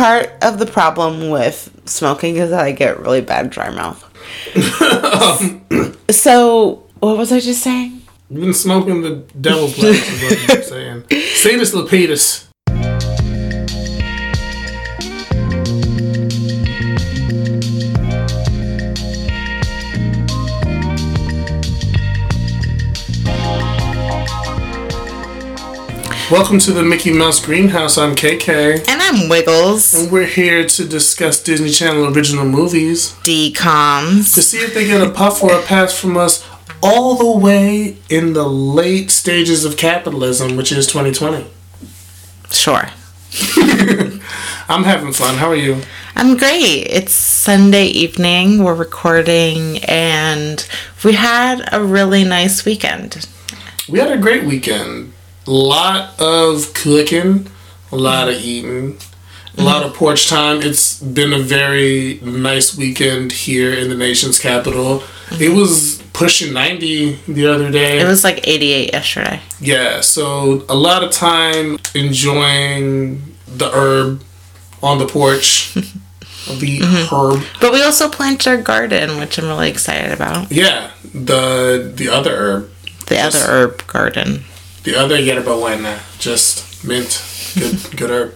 part of the problem with smoking is that I get really bad dry mouth. so, what was I just saying? You've been smoking the devil's lettuce, is what you're saying. Satus Lepidus. Welcome to the Mickey Mouse Greenhouse. I'm KK. And I'm Wiggles. And we're here to discuss Disney Channel original movies. DComs. To see if they get a puff or a pass from us all the way in the late stages of capitalism, which is 2020. Sure. I'm having fun. How are you? I'm great. It's Sunday evening. We're recording, and we had a really nice weekend. We had a great weekend. A lot of cooking, a lot of eating, a lot of porch time. It's been a very nice weekend here in the nation's capital. It was pushing 90 the other day. It was like 88 yesterday. Yeah, so a lot of time enjoying the herb on the porch. the mm-hmm. herb. But we also planted our garden, which I'm really excited about. Yeah, the the other herb. The other herb garden. The other yerba buena, just mint, good good herb.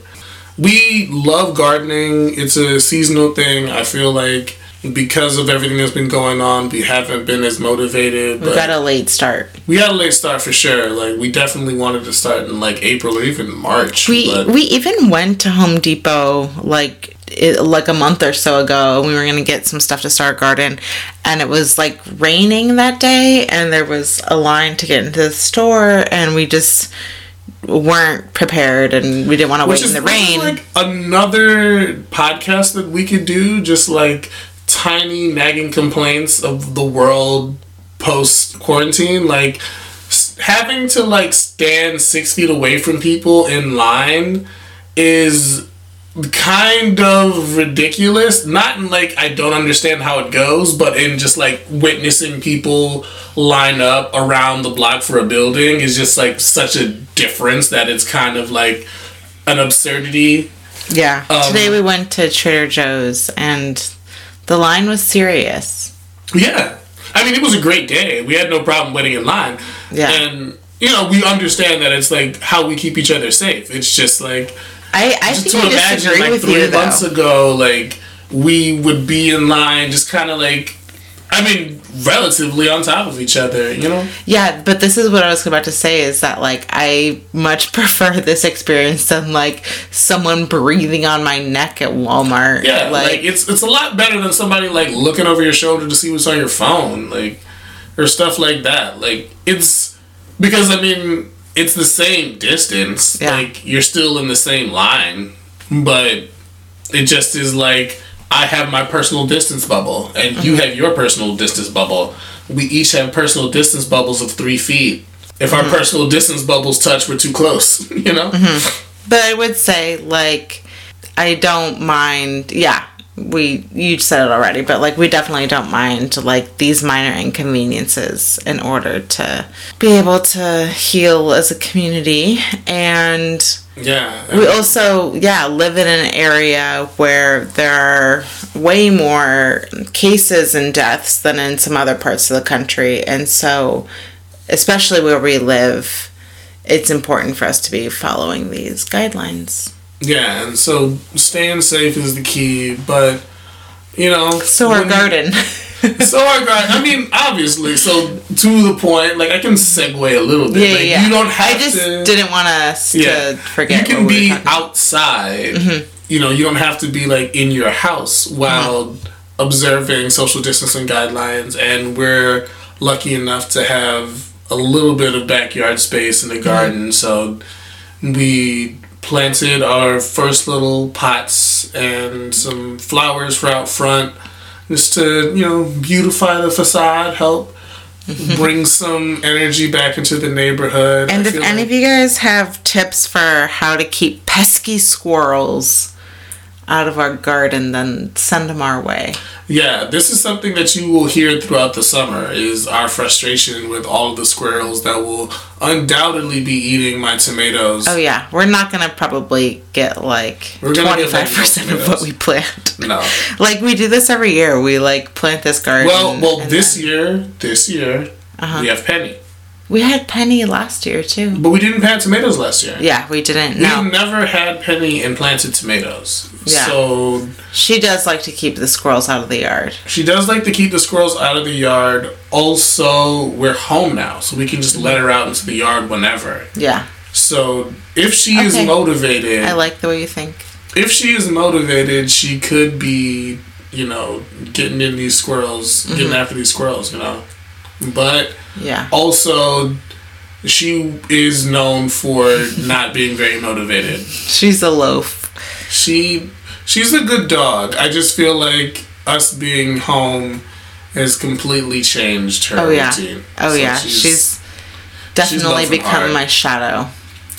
We love gardening. It's a seasonal thing. I feel like because of everything that's been going on, we haven't been as motivated. We got a late start. we had a late start for sure. Like we definitely wanted to start in like April or even March. We but we even went to Home Depot like it, like a month or so ago. We were gonna get some stuff to start garden, and it was like raining that day, and there was a line to get into the store, and we just weren't prepared, and we didn't want to wait in the rain. like another podcast that we could do, just like tiny nagging complaints of the world post quarantine, like having to like stand six feet away from people in line is kind of ridiculous not in like i don't understand how it goes but in just like witnessing people line up around the block for a building is just like such a difference that it's kind of like an absurdity yeah. um, Today we went to Trader Joe's, and the line was serious. yeah i mean it was a great day we had no problem waiting in line Yeah. and you know we understand that it's like how we keep each other safe it's just like I I just think to I imagine disagree like with three you though. months ago, like we would be in line, just kind of like, I mean, relatively on top of each other, you know? Yeah, but this is what I was about to say is that like I much prefer this experience than like someone breathing on my neck at Walmart. Yeah, like, it's it's a lot better than somebody like looking over your shoulder to see what's on your phone, like or stuff like that. Like it's because I mean it's the same distance. Yeah. Like you're still in the same line, but it just is like I have my personal distance bubble and you mm-hmm. have your personal distance bubble. We each have personal distance bubbles of three feet. If our mm-hmm. personal distance bubbles touch, we're too close. You know. Mm-hmm. but I would say like I don't mind. Yeah, we you said it already, but like we definitely don't mind like these minor inconveniences in order to be able to heal as a community and Yeah. We also, yeah, live in an area where there are way more cases and deaths than in some other parts of the country. And so, especially where we live, it's important for us to be following these guidelines. Yeah, and so staying safe is the key, but you know. So, our garden. So our garden. I mean, obviously. So to the point, like I can segue a little bit. yeah, like, yeah. You don't have I just to. didn't want us yeah, to forget. You can be were talking about. outside. You know, you don't have to be like in your house while Mm-hmm. observing social distancing guidelines. And we're lucky enough to have a little bit of backyard space in the Mm-hmm. garden, so we planted our first little pots and some flowers for out front just to you know beautify the facade help bring some energy back into the neighborhood. And I if any like- of you guys have tips for how to keep pesky squirrels out of our garden, then send them our way. Yeah, this is something that you will hear throughout the summer is our frustration with all of the squirrels that will undoubtedly be eating my tomatoes. Oh yeah, we're not gonna probably get like We're gonna twenty get, like, five no percent of what we plant. No. Like we do this every year. We like plant this garden. Well, well, this then- year, this year, Uh-huh. we have Penny. We had Penny last year too. But we didn't plant tomatoes last year. Yeah, we didn't. We never had Penny and planted tomatoes. Yeah. So she does like to keep the squirrels out of the yard. she does like to keep the squirrels out of the yard. Also, we're home now, so we can just let her out into the yard whenever. Yeah, So if she is motivated, I like the way you think. if she is motivated, she could be, you know, getting in these squirrels, getting Mm-hmm. after these squirrels, you know. But Yeah. also, she is known for not being very motivated. She's a loaf. She she's a good dog. I just feel like us being home has completely changed her Oh yeah. routine. Oh So yeah. She's, definitely loafing become hard. my shadow.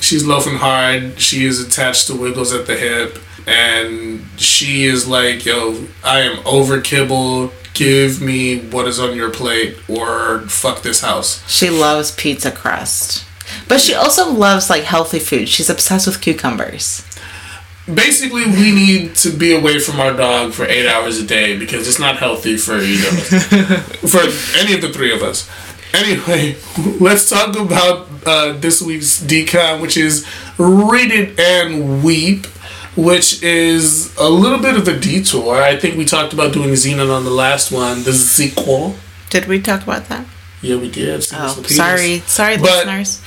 she's loafing hard. She is attached to Wiggles at the hip, and she is like, "Yo, I am over kibble. Give me what is on your plate, or fuck this house." She loves pizza crust. But she also loves like healthy food. She's obsessed with cucumbers. Basically, we need to be away from our dog for eight hours a day because it's not healthy for either of us, for any of the three of us. Anyway, let's talk about uh, this week's DCom, which is Read It and Weep, which is a little bit of a detour. I think we talked about doing Zenon on the last one, the sequel. Did we talk about that? Yeah, we did. Oh, sorry. Sorry, But- listeners.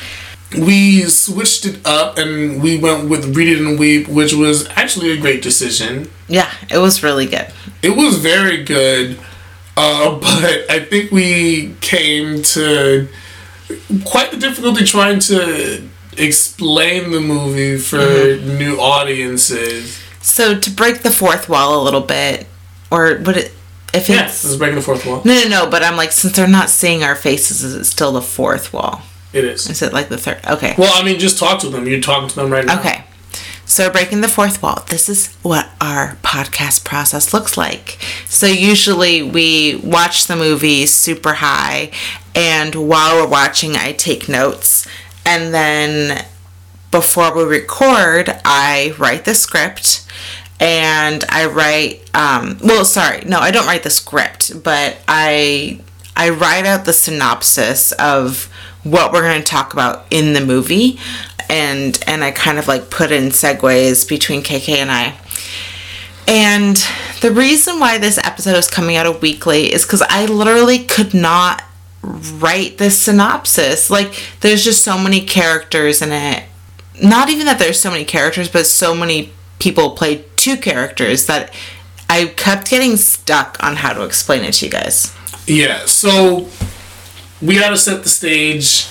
we switched it up and we went with Read It and Weep, which was actually a great decision. Yeah, it was really good. It was very good, uh, but I think we came to quite the difficulty trying to explain the movie for mm-hmm. new audiences. So to break the fourth wall a little bit, or would it? If Yes, it's this is breaking the fourth wall. no, no, no. But I'm like, since they're not seeing our faces, is it still the fourth wall? It is. Is it like the third? Okay. Well, I mean, just talk to them. You're talking to them right now. Okay. So, breaking the fourth wall, this is what our podcast process looks like. So, usually we watch the movie super high, and while we're watching, I take notes. And then before we record, I write the script and I write, um, well, sorry, no, I don't write the script, but I. I write out the synopsis of what we're going to talk about in the movie and and I kind of like put in segues between KK and I. And the reason why this episode is coming out a weekly is cuz I literally could not write this synopsis. Like there's just so many characters in it. Not even that there's so many characters, but so many people play two characters that I kept getting stuck on how to explain it to you guys. Yeah, so we got to set the stage.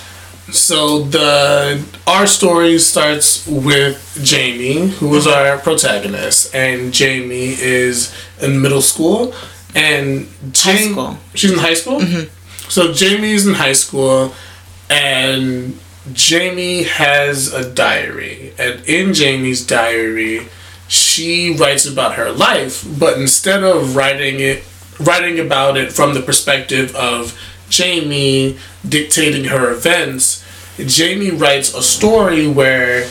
So the our story starts with Jamie, who is mm-hmm. our protagonist, and Jamie is in middle school, and Jam- school. She's in high school. Mm-hmm. So Jamie's in high school, and Jamie has a diary, and in Jamie's diary, she writes about her life, but instead of writing it, writing about it from the perspective of Jamie dictating her events, Jamie writes a story where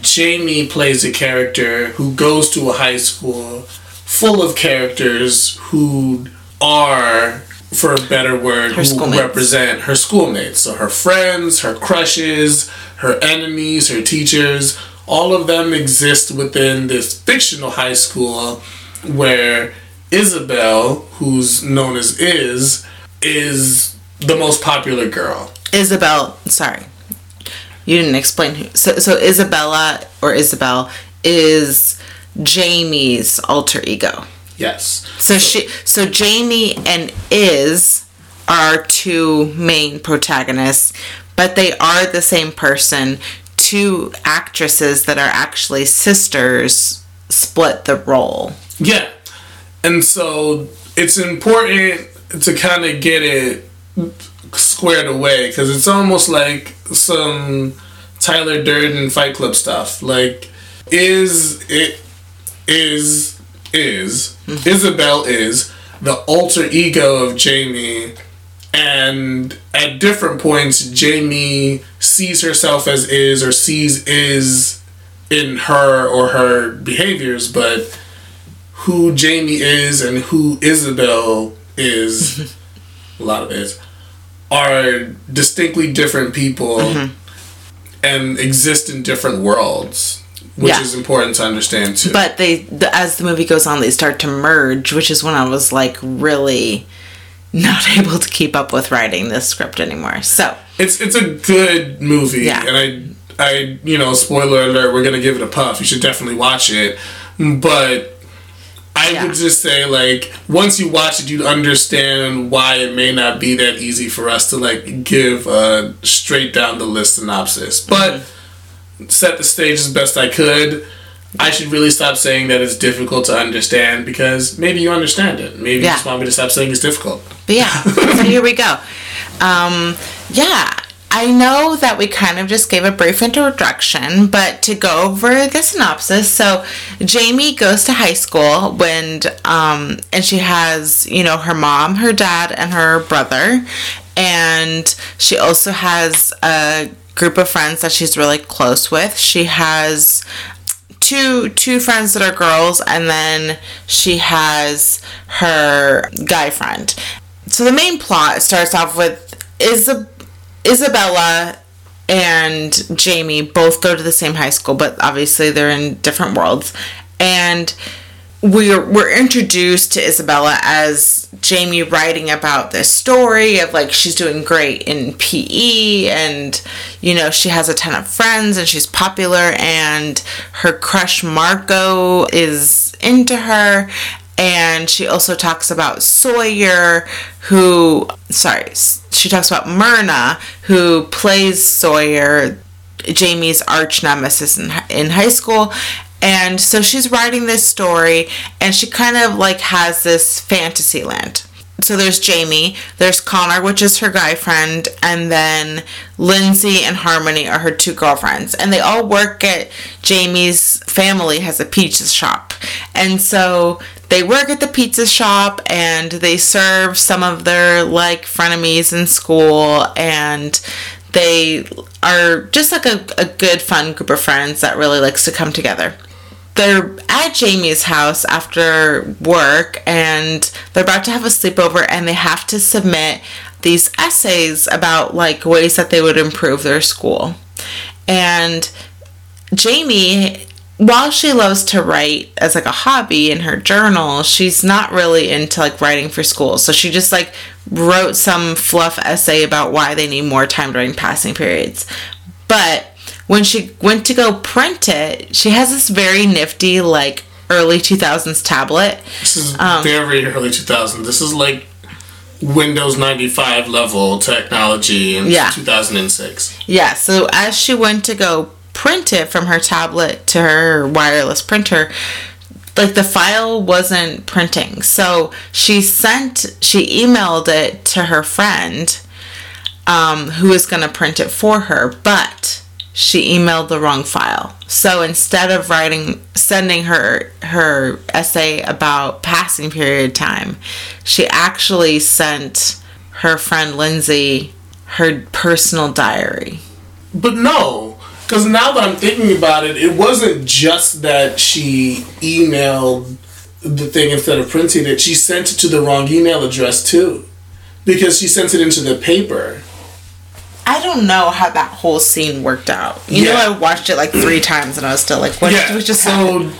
Jamie plays a character who goes to a high school full of characters who are, for a better word, Her who represent her schoolmates. So her friends, her crushes, her enemies, her teachers, all of them exist within this fictional high school where Isabel, who's known as Is, is the most popular girl. Isabel, sorry, you didn't explain who. So, so Isabella or Isabel is Jamie's alter ego. Yes. So she, so Jamie and Is are two main protagonists, but they are the same person. Two actresses that are actually sisters split the role. Yeah. And so it's important to kind of get it squared away because it's almost like some Tyler Durden Fight Club stuff. Like, is it is is, Isabel is the alter ego of Jamie, and at different points, Jamie sees herself as is or sees is in her or her behaviors, but who Jamie is and who Isabel is, a lot of it, are distinctly different people mm-hmm. and exist in different worlds, which Yeah. is important to understand too. But they, the, as the movie goes on, they start to merge, which is when I was like really not able to keep up with writing this script anymore. So it's it's a good movie, Yeah. and I I you know spoiler alert, we're gonna give it a puff. You should definitely watch it, but. I Yeah. would just say, like, once you watch it, you'd understand why it may not be that easy for us to, like, give a straight down the list synopsis. But mm-hmm. Set the stage as best I could. I should really stop saying that it's difficult to understand because maybe you understand it. Maybe you just want me to stop saying it's difficult. But yeah, so here we go. Um, yeah, I know that we kind of just gave a brief introduction, but to go over the synopsis. So, Jamie goes to high school when, um, and she has, you know, her mom, her dad, and her brother, and she also has a group of friends that she's really close with. She has two two friends that are girls and then she has her guy friend so the main plot starts off with Isab- isabella and jamie both go to the same high school but obviously they're in different worlds and we're we're introduced to Isabella as Jamie writing about this story of like she's doing great in PE and you know she has a ton of friends and she's popular and her crush Marco is into her and she also talks about Sawyer who sorry she talks about Myrna who plays Sawyer Jamie's arch nemesis in, in high school. And so she's writing this story and she kind of like has this fantasy land. So there's Jamie, there's Connor, which is her guy friend, and then Lindsay and Harmony are her two girlfriends. And they all work at Jamie's family has a pizza shop. And so they work at the pizza shop and they serve some of their like frenemies in school and they are just like a, a good fun group of friends that really likes to come together they're at jamie's house after work and they're about to have a sleepover and they have to submit these essays about like ways that they would improve their school. And jamie while she loves to write as like a hobby in her journal she's not really into like writing for school. So she just like wrote some fluff essay about why they need more time during passing periods. But when she went to go print it she has this very nifty like early 2000s tablet This is Um, very early 2000. This is like Windows 95 level technology in Yeah. 2006. Yeah, so as she went to go print it from her tablet to her wireless printer, like the file wasn't printing. So she sent, she emailed it to her friend um, who was going to print it for her, but she emailed the wrong file. So instead of writing, sending her her essay about passing period time, she actually sent her friend Lindsay her personal diary. But no, because now that I'm thinking about it, it wasn't just that she emailed the thing instead of printing it. She sent it to the wrong email address too, because she sent it into the paper. I don't know how that whole scene worked out. You Yeah. know, I watched it like three times and I was still like, what yeah. just so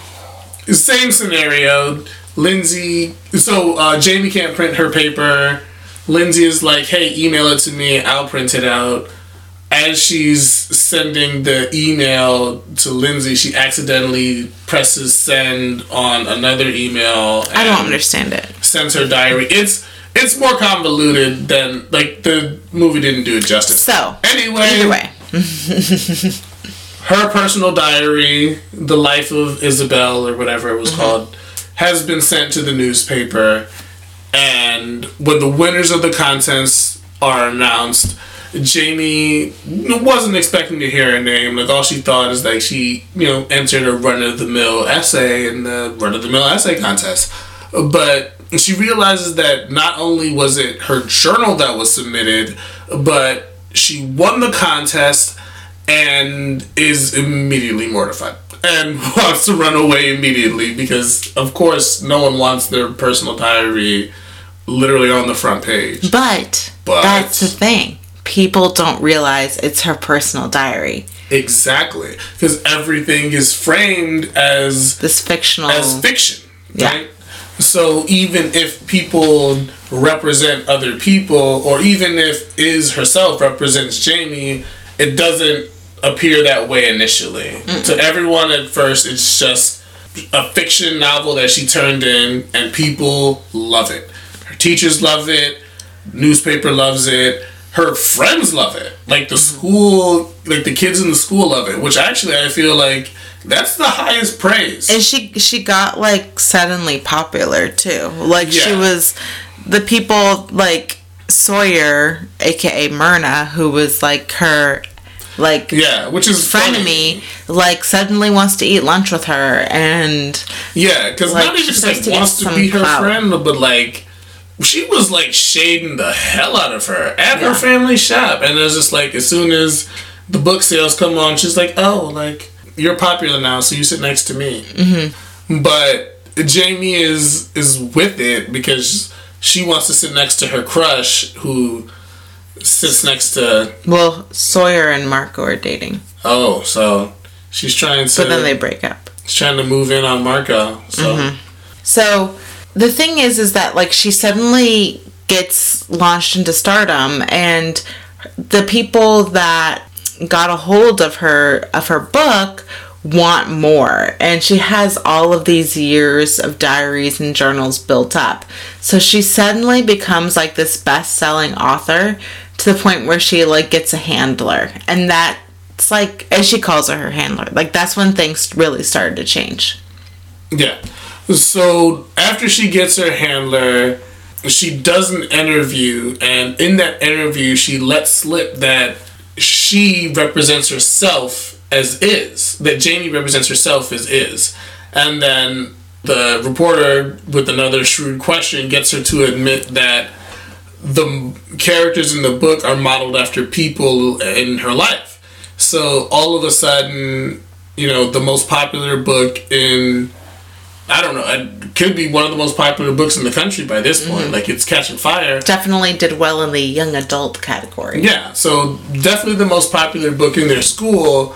same scenario. Lindsay. So uh, Jamie can't print her paper. Lindsay is like, "Hey, email it to me. I'll print it out." As she's sending the email to Lindsay, she accidentally presses send on another email. I don't understand it. Sends her diary. It's it's more convoluted than like the movie didn't do it justice. So, Anyway, either way. her personal diary, The Life of Isabel, or whatever it was mm-hmm. called, has been sent to the newspaper. And when the winners of the contests are announced, Jamie wasn't expecting to hear her name. Like all she thought is like she, you know, entered a run of the mill essay in the run of the mill essay contest. But she realizes that not only was it her journal that was submitted, but she won the contest and is immediately mortified and wants to run away immediately because of course no one wants their personal diary literally on the front page. But, But- that's the thing. People don't realize it's her personal diary. Exactly, because everything is framed as This fictional. as fiction, Yeah. right? So even if people represent other people, or even if Is herself represents Jamie, it doesn't appear that way initially. To everyone at first, it's just a fiction novel that she turned in, and people love it. Her teachers love it, newspaper loves it, her friends love it. Like the mm-hmm. school, like the kids in the school love it, which actually I feel like that's the highest praise. and she she got like suddenly popular too. Like she was the people like Sawyer, aka Myrna, who was like her like Yeah, which is funny. frenemy, like suddenly wants to eat lunch with her and Yeah, because Like, not even just like wants to be her clout. friend, but like she was like shading the hell out of her at Yeah. her family shop, and it's just like as soon as the book sales come on, she's like, "Oh, like you're popular now, so you sit next to me." Mm-hmm. But Jamie is is with it because she wants to sit next to her crush, who sits next to. well, Sawyer and Marco are dating. Oh, so she's trying to. But then they break up. she's trying to move in on Marco. So. So the thing is, is that like she suddenly gets launched into stardom, and the people that got a hold of her of her book want more. And she has all of these years of diaries and journals built up. So she suddenly becomes like this best-selling author to the point where she like gets a handler. And that's like as she calls her her handler. Like that's when things really started to change. Yeah. So after she gets her handler, she does an interview, and in that interview, she lets slip that she represents herself as is, that Jamie represents herself as is. And then the reporter, with another shrewd question, gets her to admit that the characters in the book are modeled after people in her life. So all of a sudden, you know, the most popular book in I don't know. It could be one of the most popular books in the country by this point. Mm-hmm. Like it's catching fire. definitely did well in the young adult category. Yeah, so definitely the most popular book in their school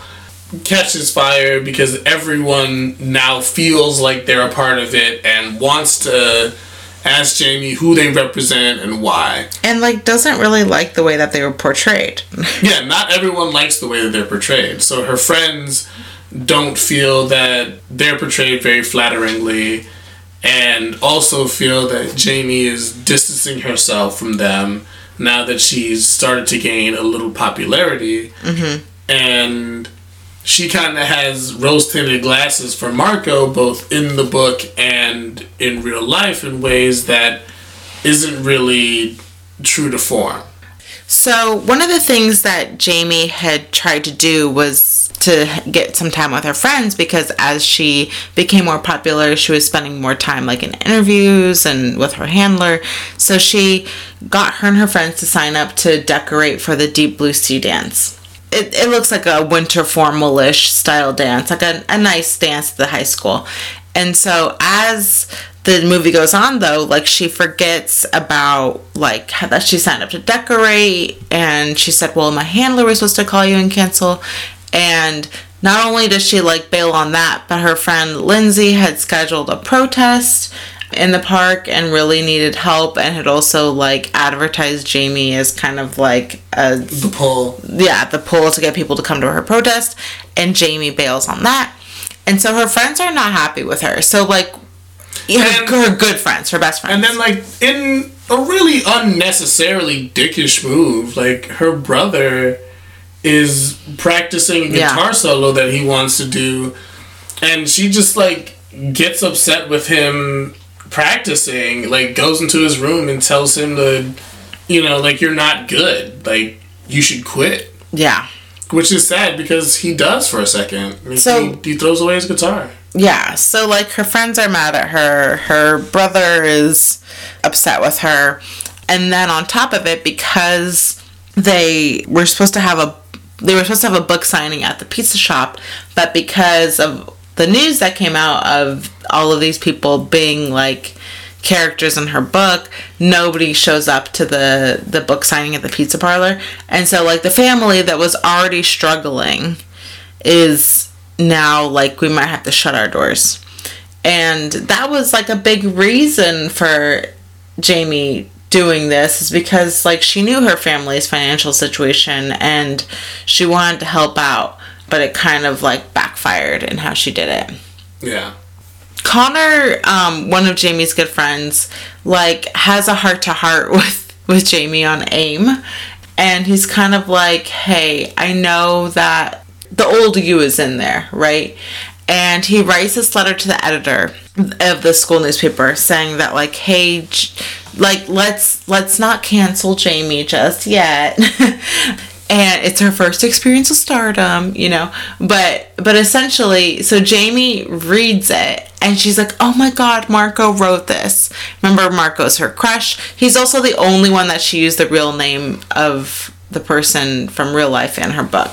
catches fire because everyone now feels like they're a part of it and wants to ask Jamie who they represent and why. And like doesn't really like the way that they were portrayed. Yeah, not everyone likes the way that they're portrayed. So her friends don't feel that they're portrayed very flatteringly and also feel that Jamie is distancing herself from them now that she's started to gain a little popularity. Mm-hmm. And she kind of has rose tinted glasses for Marco, both in the book and in real life, in ways that isn't really true to form. So one of the things that Jamie had tried to do was to get some time with her friends because as she became more popular, she was spending more time like in interviews and with her handler. So she got her and her friends to sign up to decorate for the Deep Blue Sea dance. It, it looks like a winter formalish style dance, like a, a nice dance at the high school. And so as the movie goes on though, like she forgets about like how that she signed up to decorate and she said, Well my handler was supposed to call you and cancel and not only does she like bail on that, but her friend Lindsay had scheduled a protest in the park and really needed help and had also like advertised Jamie as kind of like a The pull. yeah, the pull to get people to come to her protest, and Jamie bails on that. And so her friends are not happy with her. So like, her, And- her good friends, her best friends. And then, like, in a really unnecessarily dickish move, like, her brother is practicing a Yeah. guitar solo that he wants to do, and she just, like, gets upset with him practicing, like, goes into his room and tells him to, you know, like, you're not good. Like, you should quit. Yeah. Which is sad because he does for a second. So- he, he throws away his guitar. Yeah, so like her friends are mad at her, her brother is upset with her, and then on top of it, because they were supposed to have a they were supposed to have a book signing at the pizza shop, but because of the news that came out of all of these people being like characters in her book, nobody shows up to the the book signing at the pizza parlor, and so like the family that was already struggling is now like we might have to shut our doors. And that was like a big reason for Jamie doing this is because like she knew her family's financial situation and she wanted to help out, but it kind of like backfired in how she did it. Yeah. Connor, um, one of Jamie's good friends, like has a heart to heart with with Jamie on AIM, and he's kind of like, "Hey, I know that the old you is in there, right?" And he writes this letter to the editor of the school newspaper saying that, like, "Hey, like let's let's not cancel Jamie just yet." and it's her first experience with stardom, you know. But but essentially, so Jamie reads it and she's like, "Oh my god, Marco wrote this." Remember Marco's her crush. He's also the only one that she used the real name of the person from real life in her book.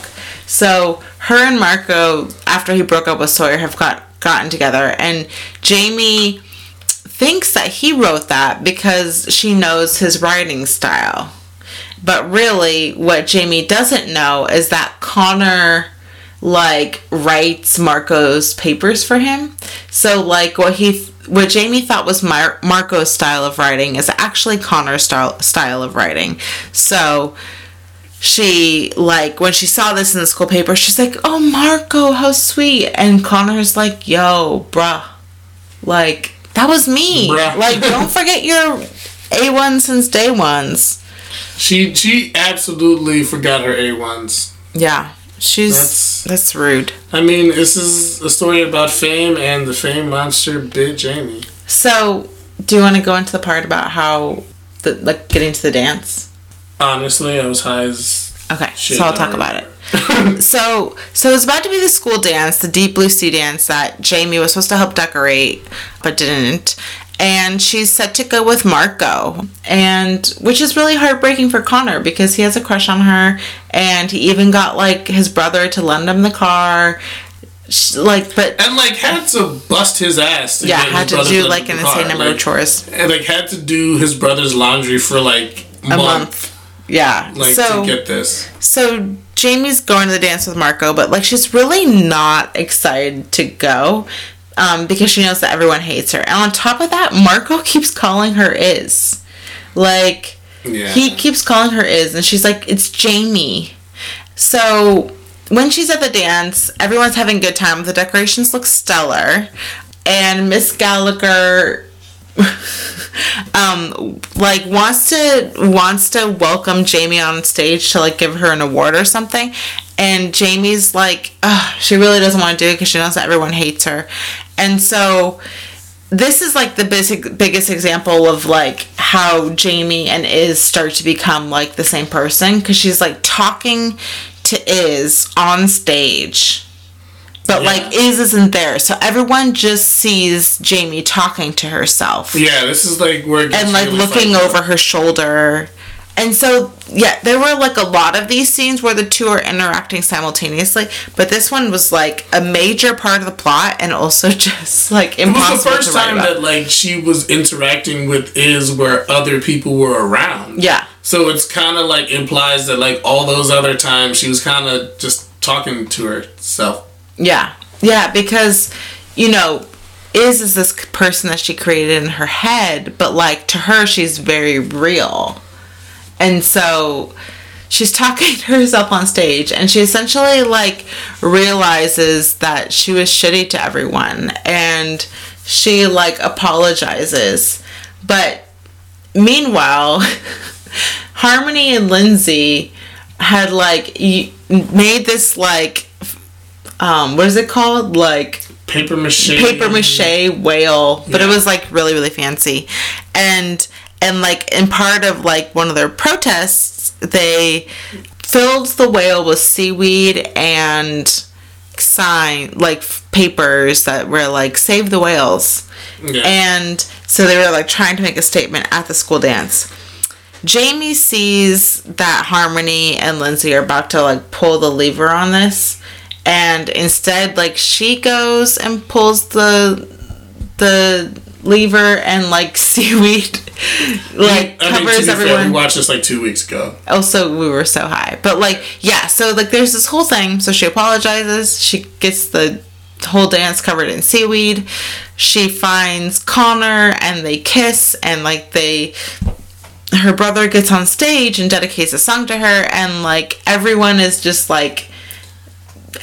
So her and Marco after he broke up with Sawyer have got gotten together and Jamie thinks that he wrote that because she knows his writing style. But really, what Jamie doesn't know is that Connor like writes Marco's papers for him. So like what he what Jamie thought was Mar- Marco's style of writing is actually Connor's style style of writing. So she like when she saw this in the school paper, she's like, "Oh, Marco, how sweet!" And Connor's like, "Yo, bruh, like that was me. Bruh. Like, don't forget your a one since day ones." She she absolutely forgot her A ones. Yeah, she's That's- that's rude. I mean, this is a story about fame, and the fame monster bit Jamie. So, do you want to go into the part about how the like getting to the dance? Honestly, I was high as Okay, shit. so I'll talk about it. So, so it was about to be the school dance, the Deep Blue Sea dance that Jamie was supposed to help decorate, but didn't. And she's set to go with Marco, and which is really heartbreaking for Connor because he has a crush on her, and he even got like his brother to lend him the car, like, but and like had to bust his ass. To yeah, had to do like an insane number like, of chores. and like had to do his brother's laundry for like a month, month. Yeah, like so to get this. So Jamie's going to the dance with Marco, but like she's really not excited to go um, because she knows that everyone hates her. And on top of that, Marco keeps calling her Is. Like Yeah, he keeps calling her Is, and she's like, "It's Jamie." So when she's at the dance, everyone's having a good time. The decorations look stellar, and Miss Gallagher um like wants to wants to welcome Jamie on stage to like give her an award or something. And Jamie's like she really doesn't want to do it because she knows that everyone hates her. And so this is like the basic biggest example of like how Jamie and Iz start to become like the same person because she's like talking to Iz on stage but Yeah. like Iz isn't there so everyone just sees Jamie talking to herself yeah. This is like where it gets and like really looking over her shoulder. And so, yeah, there were like a lot of these scenes where the two are interacting simultaneously, but this one was like a major part of the plot and also just like impossible. It was the first time about. that like she was interacting with is where other people were around. yeah, So it's kind of like implies that like all those other times she was kind of just talking to herself. Yeah, yeah, because you know, Iz is this person that she created in her head, but like to her, she's very real. And so she's talking to herself on stage and she essentially like realizes that she was shitty to everyone and she like apologizes. But meanwhile, Harmony and Lindsay had like made this like um what is it called? Like Paper mache. paper mache whale, but it was like really really fancy, and and like in part of like one of their protests, they filled the whale with seaweed and sign like papers that were like save the whales. Yeah. And so they were like trying to make a statement at the school dance. Jamie sees that Harmony and Lindsay are about to like pull the lever on this, and instead, like she goes and pulls the the lever, and like seaweed like I mean, covers be fair, everyone. we watched this like two weeks ago. Oh, also we were so high. But like yeah so like there's this whole thing. So she apologizes. She gets the whole dance covered in seaweed. She finds connor and they kiss and like they her brother gets on stage and dedicates a song to her. And like everyone is just like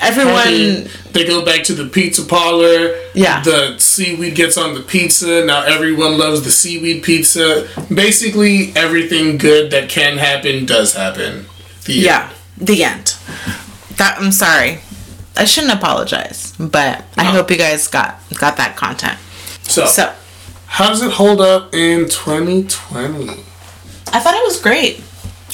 everyone They go back to the pizza parlor. Yeah. The seaweed gets on the pizza. Now everyone loves the seaweed pizza. Basically, everything good that can happen does happen. The yeah the end that i'm sorry i shouldn't apologize but i hope you guys got got that content So, so how does it hold up in 2020? I thought it was great.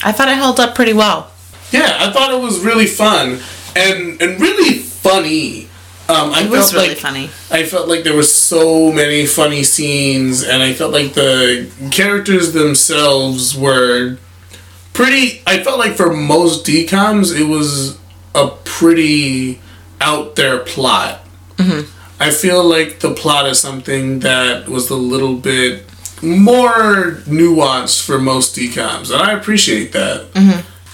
I thought it held up pretty well. Yeah, I thought it was really fun and and really funny. Um, I It was felt really like funny. I felt like there were so many funny scenes, and I felt like the characters themselves were pretty. I felt like for most DComs, it was a pretty out there plot. I feel like the plot is something that was a little bit more nuanced for most DComs, and I appreciate that.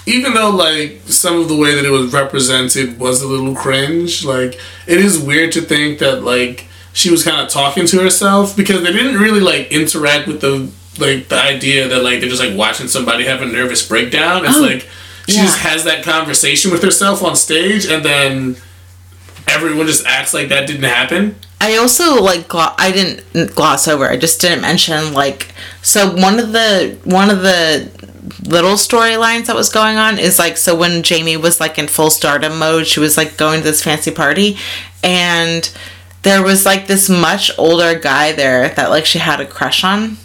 Even though, like, some of the way that it was represented was a little cringe, like, it is weird to think that, like, she was kind of talking to herself because they didn't really, like, interact with the, like, the idea that, like, they're just, like, watching somebody have a nervous breakdown. It's Oh, like, she yeah. just has that conversation with herself on stage and then everyone just acts like that didn't happen. I also like glo- I didn't gloss over. I just didn't mention like so one of the one of the little storylines that was going on is like so when Jamie was like in full stardom mode, she was like going to this fancy party and there was like this much older guy there that like she had a crush on.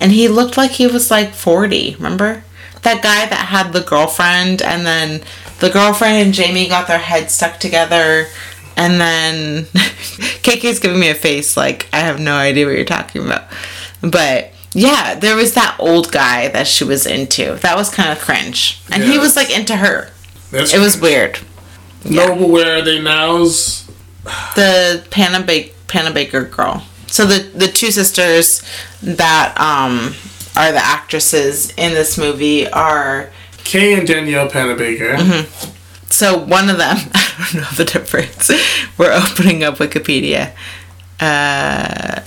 And he looked like he was like 40, remember? That guy that had the girlfriend and then the girlfriend and Jamie got their heads stuck together and then KK's giving me a face like I have no idea what you're talking about. But yeah, there was that old guy that she was into. That was kind of cringe. And he was like into her. That's It was weird. Noble, where are they nows? The Panna Bake Panabaker girl. So the the two sisters that um are the actresses in this movie are Kay and Danielle Panabaker. Mm-hmm. so one of them I don't know the difference. We're opening up Wikipedia. Uh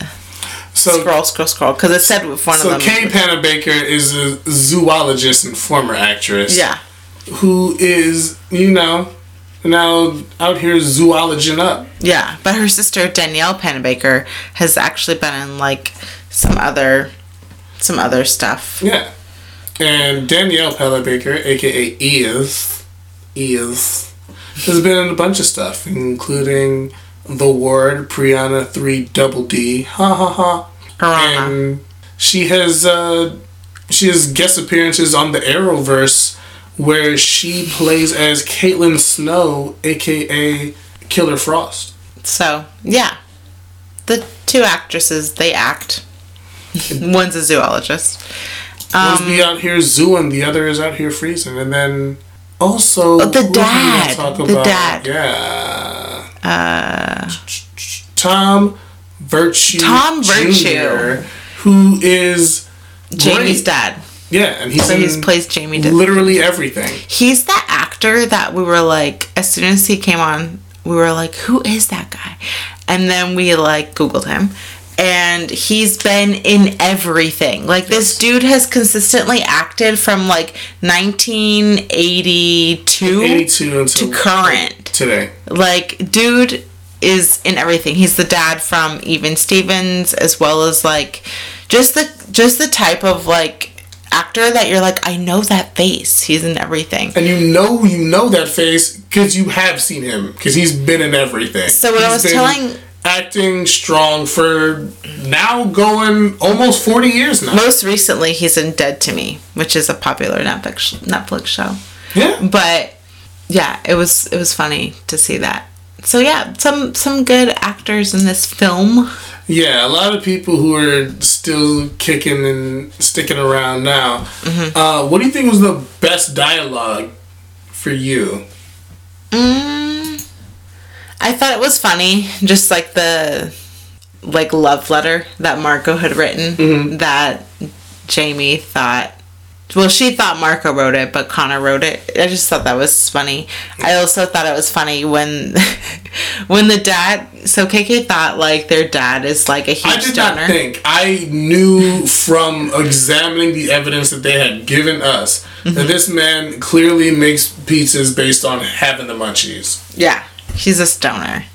So, scroll scroll scroll because it said with one so of them. So Kay Panabaker is a zoologist and former actress. yeah. Who is, you know, now out here zoologing up. Yeah, but her sister Danielle Panabaker has actually been in like some other some other stuff. Yeah. And Danielle Panabaker, aka Edith, Edith, has been in a bunch of stuff, including The word Piranha 3 Double D, ha ha ha. Piranha. and she has uh, she has guest appearances on the Arrowverse where she plays as Caitlin Snow, aka Killer Frost. So yeah, the two actresses they act. One's a zoologist. One's Um, be out here zooing, the other is out here freezing, and then also Oh, the who do we dad. The dad. yeah, uh, Tom Virtue, Tom Jr., Virtue. who is Jamie's great. dad. Yeah, and he's So he's plays Jamie. Literally everything. He's the actor that we were like, as soon as he came on, we were like, who is that guy? And then we like Googled him. And he's been in everything. Like, this dude has consistently acted from like 1982 to current. Today. Like, dude is in everything. He's the dad from Even Stevens, as well as like just the just the type of like actor that you're like, I know that face. He's in everything. And you know you know that face because you have seen him because he's been in everything. So what I He's was been telling- acting strong for now going almost forty years now. Most recently, he's in Dead to Me, which is a popular Netflix Netflix show. Yeah. But yeah, it was it was funny to see that. So yeah, some some good actors in this film. Yeah, a lot of people who are still kicking and sticking around now. Uh, what do you think was the best dialogue for you? Mm, I thought it was funny, just like the like love letter that Marco had written that Jamie thought well she thought Marco wrote it but Connor wrote it. I just thought that was funny. I also thought it was funny when when the dad so KK thought like their dad is like a huge I did donor. not think. I knew from examining the evidence that they had given us that mm-hmm. this man clearly makes pizzas based on having the munchies. yeah. He's a stoner.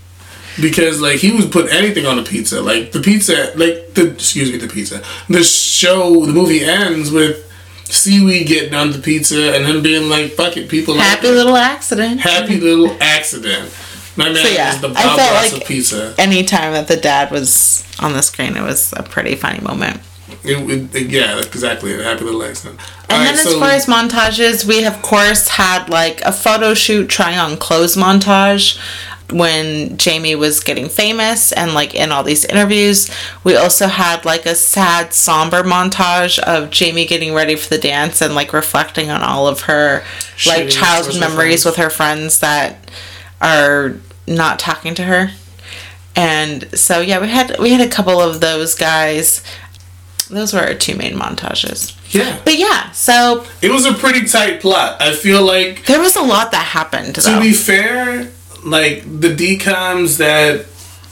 because like he was putting anything on the pizza. Like the pizza, like the excuse me, the pizza. The show, the movie ends with seaweed getting on the pizza and him being like, "Fuck it, people Happy like it. little accident. happy mm-hmm. little accident." My man So, yeah, is the I Bob felt Ross like- of pizza. Anytime that the dad was on the screen, it was a pretty funny moment. It, it- yeah, exactly. A happy little accident. And Alright, then as far as montages, we of course had like a photo shoot trying on clothes montage when Jamie was getting famous and like in all these interviews. We also had like a sad, somber montage of Jamie getting ready for the dance and like reflecting on all of her like Shitty childhood memories with her friends that are not talking to her. And so yeah, we had we had a couple of those guys. Those were our two main montages. yeah, But yeah, so it was a pretty tight plot. I feel like there was a lot that happened to though. be fair, like the DComs that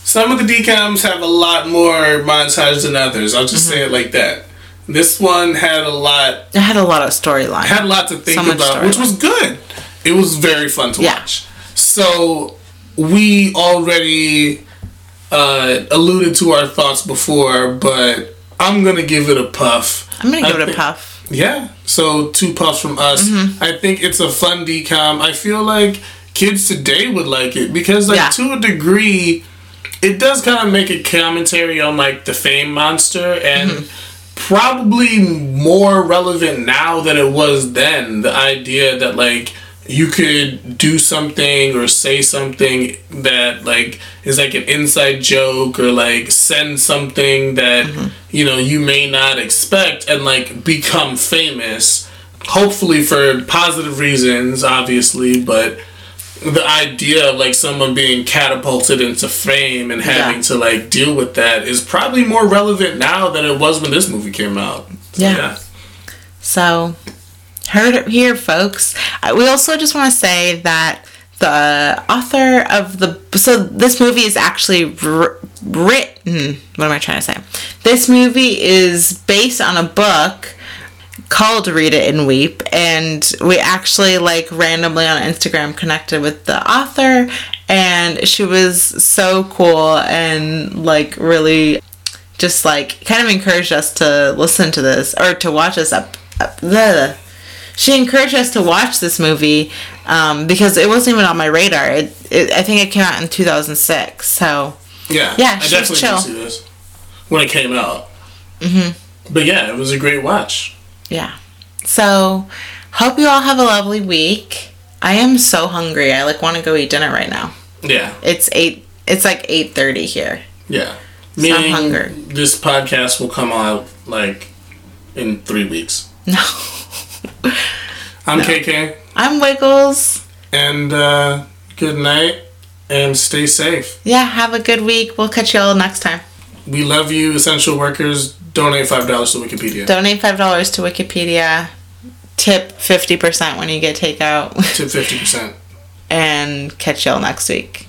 some of the DComs have a lot more montage than others. I'll just say it like that. This one had a lot it had a lot of storyline. had a lot to think So about, which was good. It was very fun to Yeah. watch. So we already uh, alluded to our thoughts before, but I'm gonna give it a puff. I'm gonna I give it a puff. yeah. So two puffs from us. Mm-hmm. I think it's a fun DCom. I feel like kids today would like it because, like, Yeah. to a degree, it does kind of make a commentary on like the fame monster and. Mm-hmm. Probably more relevant now than it was then. The idea that like you could do something or say something that like is like an inside joke or like send something that you know you may not expect and like become famous hopefully for positive reasons obviously but the idea of like someone being catapulted into fame and having Yeah. to like deal with that is probably more relevant now than it was when this movie came out So, Yeah. So, heard it here, folks. We also just want to say that the author of the so this movie is actually wr- written. What am I trying to say? This movie is based on a book called Read It and Weep, and we actually like randomly on Instagram connected with the author, and she was so cool and like really just like kind of encouraged us to listen to this or to watch this up. up the she encouraged us to watch this movie um, because it wasn't even on my radar. It, it I think it came out in 2006. So Yeah, Yeah, I definitely chill. did see this when it came out. Mm-hmm. But yeah, it was a great watch. Yeah. So hope you all have a lovely week. I am so hungry. I like want to go eat dinner right now. Yeah, It's eight. It's like 8:30 here. yeah. Meaning hungry. this podcast will come out like in three weeks. No. I'm No. KK, I'm Wiggles. and uh, good night, and stay safe. Yeah, have a good week. We'll catch you all next time. We love you, essential workers. Donate five dollars to Wikipedia. Donate $5 to Wikipedia. Tip 50% when you get takeout. Tip fifty percent. and catch y'all next week.